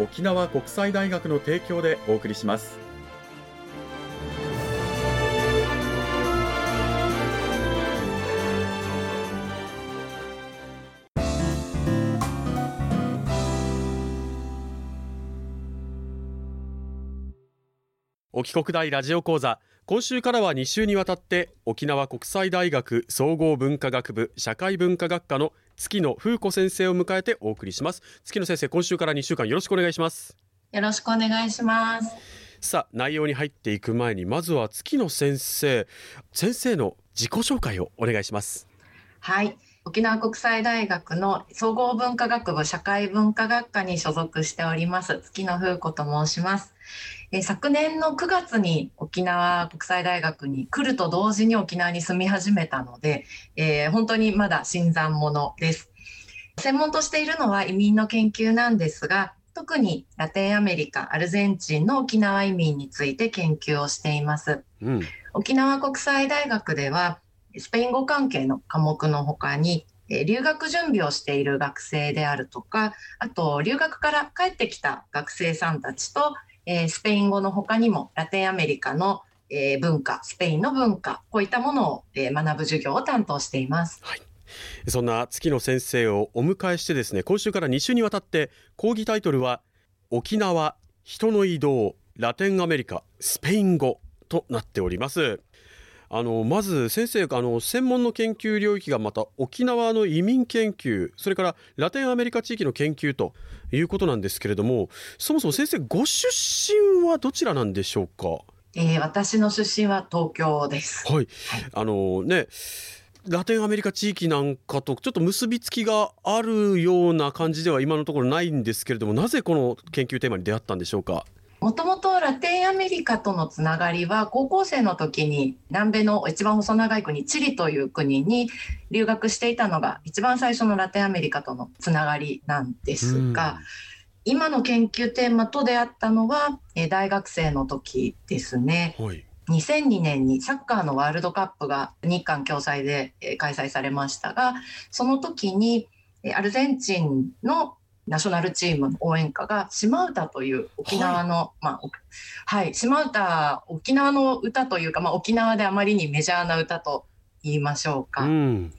沖縄国際大学の提供でお送りします。沖国大ラジオ講座今週からは2週にわたって沖縄国際大学総合文化学部社会文化学科の月野風子先生を迎えてお送りします。月野先生今週から2週間よろしくお願いしますよろしくお願いします。さあ内容に入っていく前にまずは月野先生先生の自己紹介をお願いします。はい。沖縄国際大学の総合文化学部社会文化学科に所属しております月野風子と申します。え昨年の9月に沖縄国際大学に来ると同時に沖縄に住み始めたので、えー、本当にまだ新参者です。専門としているのは移民の研究なんですが特にラテンアメリカアルゼンチンの沖縄移民について研究をしています、うん、沖縄国際大学ではスペイン語関係の科目のほかに留学準備をしている学生であるとかあと留学から帰ってきた学生さんたちと、スペイン語の他にもラテンアメリカの、文化スペインの文化こういったものを、学ぶ授業を担当しています。はいそんな月野先生をお迎えしてですね今週から2週にわたって講義タイトルは沖縄人の移動ラテンアメリカスペイン語となっておりますあのまず先生があの専門の研究領域がまた沖縄の移民研究それからラテンアメリカ地域の研究ということなんですけれどもそもそも先生ご出身はどちらなんでしょうか、えー、私の出身は東京です。はい、はい、あのねラテンアメリカ地域なんかとちょっと結びつきがあるような感じでは今のところないんですけれどもなぜこの研究テーマに出会ったんでしょうか？もともとラテンアメリカとのつながりは高校生の時に南米の一番細長い国チリという国に留学していたのが一番最初のラテンアメリカとのつながりなんですが、今の研究テーマと出会ったのは、え大学生の時ですね。はい2002年にサッカーのワールドカップが日韓共催で開催されましたがその時にアルゼンチンのナショナルチームの応援歌が島唄という沖縄の、はい、まあ、はい、島唄、沖縄の歌というか、まあ、沖縄であまりにメジャーな歌と言いましょうか。うん、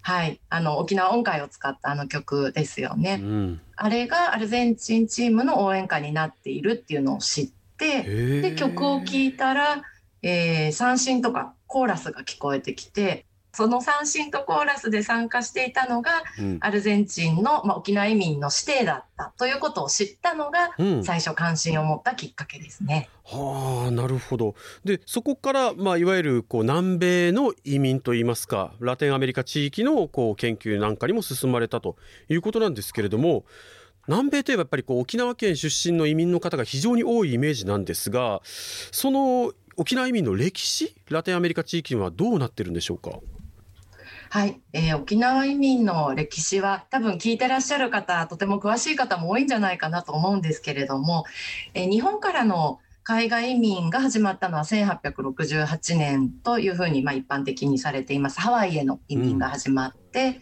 はい、あの沖縄音階を使ったあの曲ですよね、うん、あれがアルゼンチンチームの応援歌になっているっていうのを知ってで曲を聴いたら、えー、三振とかコーラスが聞こえてきてその三振とコーラスで参加していたのが、うん、アルゼンチンの、まあ、沖縄移民の指定だったということを知ったのが、うん、最初関心を持ったきっかけですね。はあなるほど。でそこから、まあ、いわゆるこう南米の移民といいますかラテンアメリカ地域のこう研究なんかにも進まれたということなんですけれども南米といえばやっぱりこう沖縄県出身の移民の方が非常に多いイメージなんですがその沖縄移民の歴史ラテンアメリカ地域にはどうなってるんでしょうか？はい、えー、沖縄移民の歴史は多分聞いてらっしゃる方とても詳しい方も多いんじゃないかなと思うんですけれども、えー、日本からの海外移民が始まったのは1868年というふうにまあ一般的にされています。ハワイへの移民が始まって、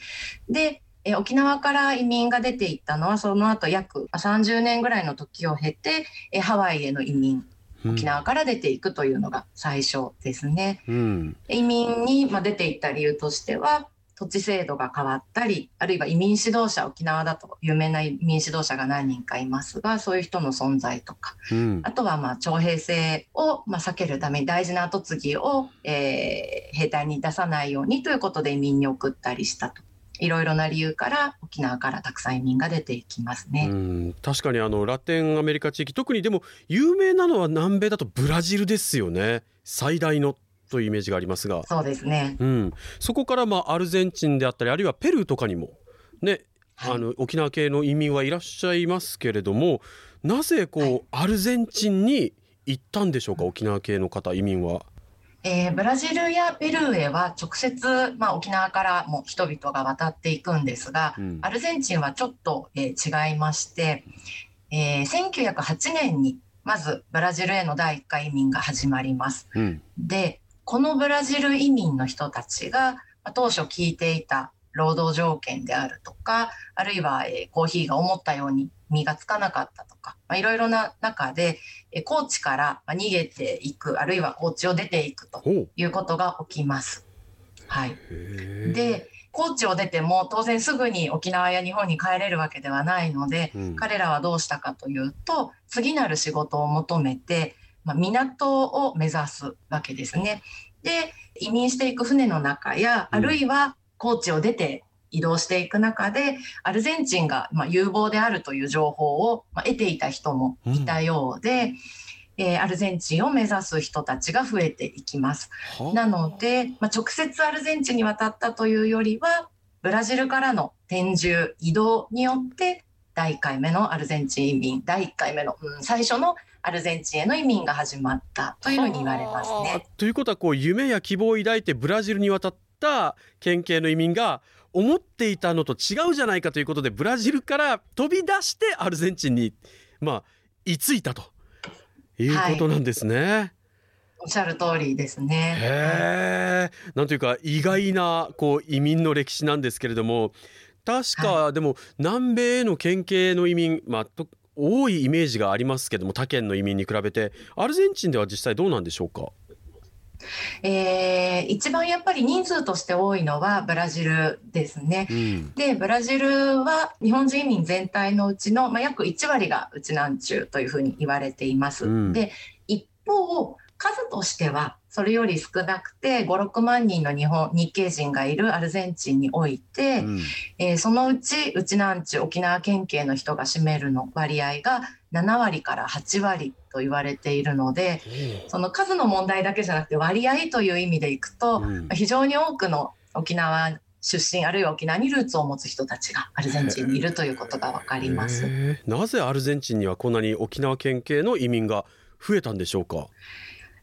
うん、でえ沖縄から移民が出ていったのはその後約30年ぐらいの時を経てえハワイへの移民沖縄から出ていくというのが最初ですね。うん、移民に、ま出ていった理由としては土地制度が変わったりあるいは移民指導者沖縄だと有名な移民指導者が何人かいますがそういう人の存在とか、うん、あとはまあ徴兵制をまあ避けるために大事な跡継ぎを、えー、兵隊に出さないようにということで移民に送ったりしたと。いろいろな理由から沖縄からたくさん移民が出ていきますね。確かにあのラテンアメリカ地域特にでも有名なのは南米だとブラジルですよね。最大のというイメージがありますが。そうですね、うん、そこからまあアルゼンチンであったりあるいはペルーとかにもね、はい、あの沖縄系の移民はいらっしゃいますけれどもなぜこう、はい、アルゼンチンに行ったんでしょうか？沖縄系の方移民は。えー、ブラジルやペルーへは直接、まあ、沖縄からも人々が渡っていくんですが、うん、アルゼンチンはちょっと、えー、違いまして、えー、1908年にまずブラジルへの第1回移民が始まります。うん、でこのブラジル移民の人たちが当初聞いていた労働条件であるとかあるいは、えコーヒーが思ったように実がつかなかったとか、まあ、いろいろな中で、え高知から逃げていくあるいは高知を出ていくということが起きます。はい、で高知を出ても当然すぐに沖縄や日本に帰れるわけではないので、うん、彼らはどうしたかというと次なる仕事を求めてまあ、港を目指すわけですね。で移民していく船の中やあるいは高知を出て移動していく中でアルゼンチンがま有望であるという情報をま得ていた人もいたようで、うん、えー、アルゼンチンを目指す人たちが増えていきます。なので、まあ、直接アルゼンチンに渡ったというよりはブラジルからの転住移動によって第1回目のアルゼンチン移民第1回目の、うん、最初のアルゼンチンへの移民が始まったというふうに言われますね。ということはこう夢や希望を抱いてブラジルに渡った県警の移民が思っていたのと違うじゃないかということでブラジルから飛び出してアルゼンチンにまあ居ついたということなんですね。はいおっしゃる通りですね。なんというか意外なこう移民の歴史なんですけれども、確か、でも南米への県警の移民、まあ多いイメージがありますけども他県の移民に比べてアルゼンチンでは実際どうなんでしょうかえー、一番やっぱり人数として多いのはブラジルですね。うん、でブラジルは日本人移民全体のうちの、まあ、約1割がうちなんちゅうというふうに言われています。うん、で一方数としてはそれより少なくて56万人の日本日系人がいるアルゼンチンにおいて、うん、えー、そのうちうちなんち沖縄県警の人が占めるの割合が7割から8割と言われているので、うん、その数の問題だけじゃなくて割合という意味でいくと、うん、非常に多くの沖縄出身あるいは沖縄にルーツを持つ人たちがアルゼンチンにいるということが分かります。なぜアルゼンチンにはこんなに沖縄県警の移民が増えたんでしょうか？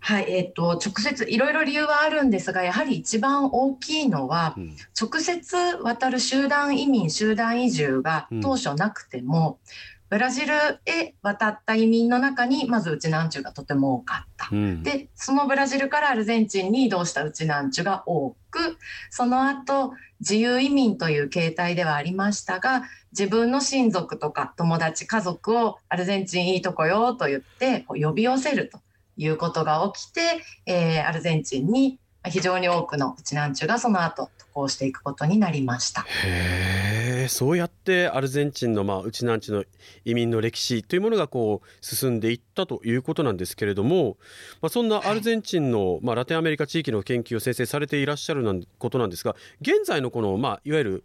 はい、えっ、ー、と直接いろいろ理由はあるんですがやはり一番大きいのは、うん、直接渡る集団移民集団移住が当初なくても、うん、ブラジルへ渡った移民の中にまずうちなんちゅうがとても多かった、うん、でそのブラジルからアルゼンチンに移動したうちなんちゅうが多くその後自由移民という形態ではありましたが自分の親族とか友達家族をアルゼンチンいいとこよと言ってこう呼び寄せると。いうことが起きて、えー、アルゼンチンに非常に多くのウチナンチュがその後渡航していくことになりました。へえ、そうやってアルゼンチンのまあウチナンチュの移民の歴史というものがこう進んでいったということなんですけれども、まあそんなアルゼンチンの、まあラテンアメリカ地域の研究を先生されていらっしゃるなんことなんですが、現在のこのまあいわゆる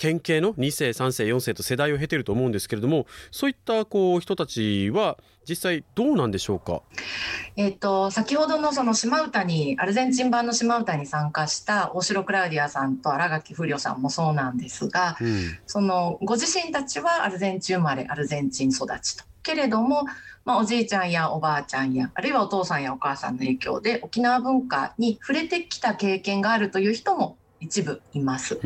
県警の2世3世4世と世代を経てると思うんですけれどもそういったこう人たちは実際どうなんでしょうか、えーと、先ほどのその島唄にアルゼンチン版の島唄に参加した大城クラウディアさんと新垣不良さんもそうなんですが、うん、そのご自身たちはアルゼンチン生まれアルゼンチン育ちと。けれども、まあ、おじいちゃんやおばあちゃんやあるいはお父さんやお母さんの影響で沖縄文化に触れてきた経験があるという人も一部います。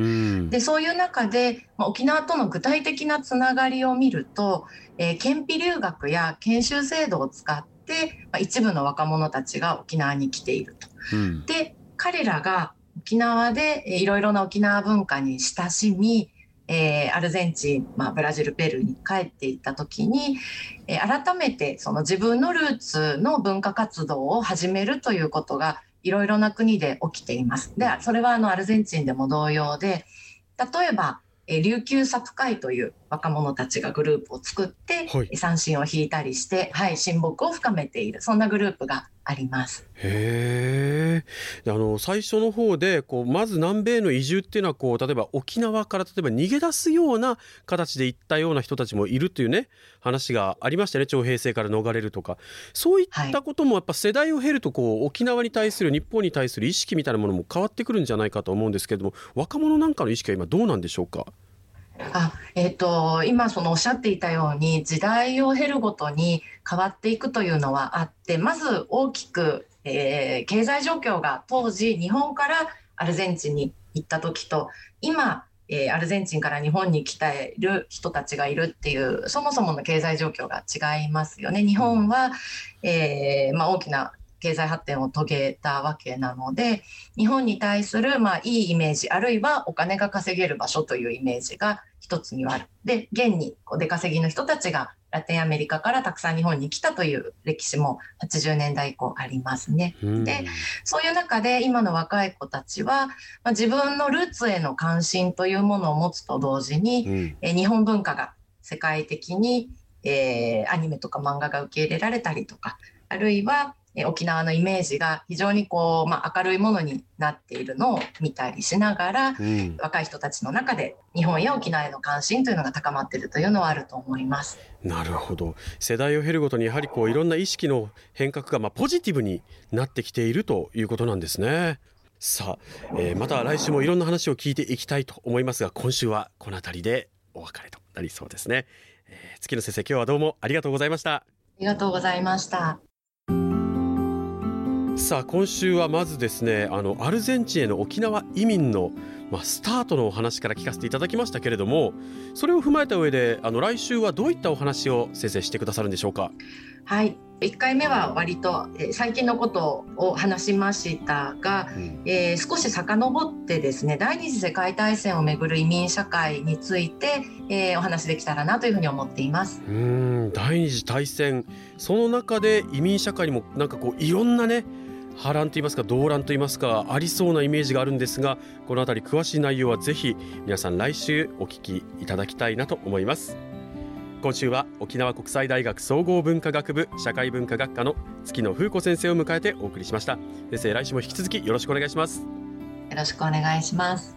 でそういう中で、まあ、沖縄との具体的なつながりを見ると、えー、県費留学や研修制度を使って、まあ、一部の若者たちが沖縄に来ていると。うん、で彼らが沖縄でいろいろな沖縄文化に親しみ、えー、アルゼンチン、まあ、ブラジルペルーに帰っていった時に、えー、改めてその自分のルーツの文化活動を始めるということがいろいろな国で起きています。で、それはあのアルゼンチンでも同様で、例えば、え琉球サプ会という若者たちがグループを作って、はい、三振を引いたりして、はい、親睦を深めているそんなグループがあります。へえ。あの最初の方でこうまず南米の移住っていうのはこう例えば沖縄から例えば逃げ出すような形で行ったような人たちもいるというね話がありましたね徴兵制から逃れるとかそういったこともやっぱ世代を経るとこう沖縄に対する日本に対する意識みたいなものも変わってくるんじゃないかと思うんですけれども若者なんかの意識は今どうなんでしょうか？あえーと、今そのおっしゃっていたように時代を経るごとに変わっていくというのはあってまず大きく、えー、経済状況が当時日本からアルゼンチンに行った時と今、えー、アルゼンチンから日本に来ている人たちがいるっていうそもそもの経済状況が違いますよね。日本は、えーまあ、大きな経済発展を遂げたわけなので日本に対するまあいいイメージあるいはお金が稼げる場所というイメージが一つにはある。で現にこう出稼ぎの人たちがラテンアメリカからたくさん日本に来たという歴史も80年代以降ありますね。でそういう中で今の若い子たちは、まあ、自分のルーツへの関心というものを持つと同時に、うん、え日本文化が世界的に、えー、アニメとか漫画が受け入れられたりとかあるいは沖縄のイメージが非常にこう、まあ、明るいものになっているのを見たりしながら、うん、若い人たちの中で日本や沖縄への関心というのが高まっているというのはあると思います。なるほど。世代を経るごとにやはりこういろんな意識の変革がまあポジティブになってきているということなんですね。さあ、えー、また来週もいろんな話を聞いていきたいと思いますが今週はこの辺りでお別れとなりそうですね、えー、月野先生今日はどうもありがとうございました。ありがとうございましたさあ今週はまずですねあのアルゼンチンへの沖縄移民の、まあ、スタートのお話から聞かせていただきましたけれどもそれを踏まえた上であの来週はどういったお話を先生してくださるんでしょうか？はい。1回目は割と、えー、最近のことを話しましたが、うん、えー、少し遡ってですね第二次世界大戦をめぐる移民社会について、えー、お話できたらなというふうに思っています。うん第二次大戦。その中で移民社会にもなんかこういろんなね波乱といいますか動乱といいますかありそうなイメージがあるんですがこの辺り詳しい内容はぜひ皆さん来週お聞きいただきたいなと思います。今週は沖縄国際大学総合文化学部社会文化学科の月野風子先生を迎えてお送りしました。先生来週も引き続きよろしくお願いします。よろしくお願いします。